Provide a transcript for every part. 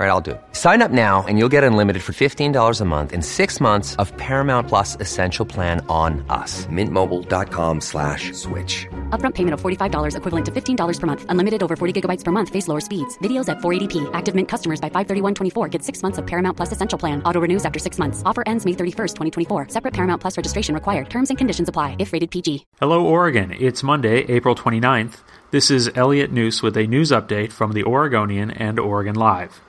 All right, I'll do it. Sign up now and you'll get unlimited for $15 a month in six months of Paramount Plus Essential Plan on us. Mintmobile.com slash switch. Upfront payment of $45 equivalent to $15 per month. Unlimited over 40 gigabytes per month. Face lower speeds. Videos at 480p. Active Mint customers by 531.24 get six months of Paramount Plus Essential Plan. Auto renews after six months. Offer ends May 31st, 2024. Separate Paramount Plus registration required. Terms and conditions apply if rated PG. Hello, Oregon. It's Monday, April 29th. This is Elliot Njus with a news update from the Oregonian and Oregon Live.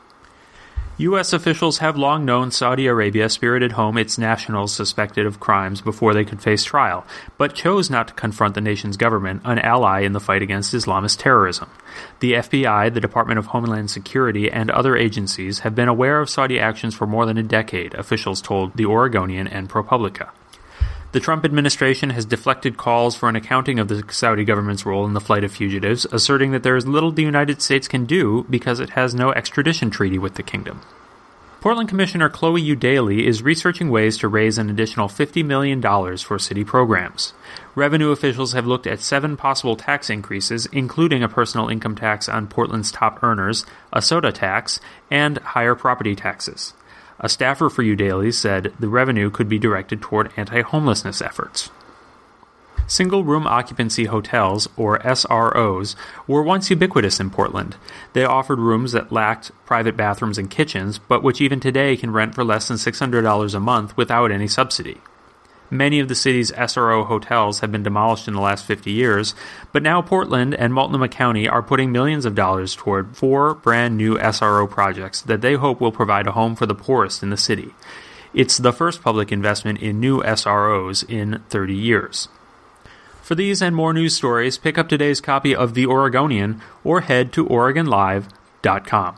U.S. officials have long known Saudi Arabia spirited home its nationals suspected of crimes before they could face trial, but chose not to confront the nation's government, an ally in the fight against Islamist terrorism. The FBI, the Department of Homeland Security, and other agencies have been aware of Saudi actions for more than a decade, officials told the Oregonian and ProPublica. The Trump administration has deflected calls for an accounting of the Saudi government's role in the flight of fugitives, asserting that there is little the United States can do because it has no extradition treaty with the kingdom. Portland Commissioner Chloe Eudaly is researching ways to raise an additional $50 million for city programs. Revenue officials have looked at seven possible tax increases, including a personal income tax on Portland's top earners, a soda tax, and higher property taxes. A staffer for Eudaly said the revenue could be directed toward anti homelessness efforts. Single room occupancy hotels, or SROs, were once ubiquitous in Portland. They offered rooms that lacked private bathrooms and kitchens, but which even today can rent for less than $600 a month without any subsidy. Many of the city's SRO hotels have been demolished in the last 50 years, but now Portland and Multnomah County are putting millions of dollars toward four brand new SRO projects that they hope will provide a home for the poorest in the city. It's the first public investment in new SROs in 30 years. For these and more news stories, pick up today's copy of The Oregonian or head to OregonLive.com.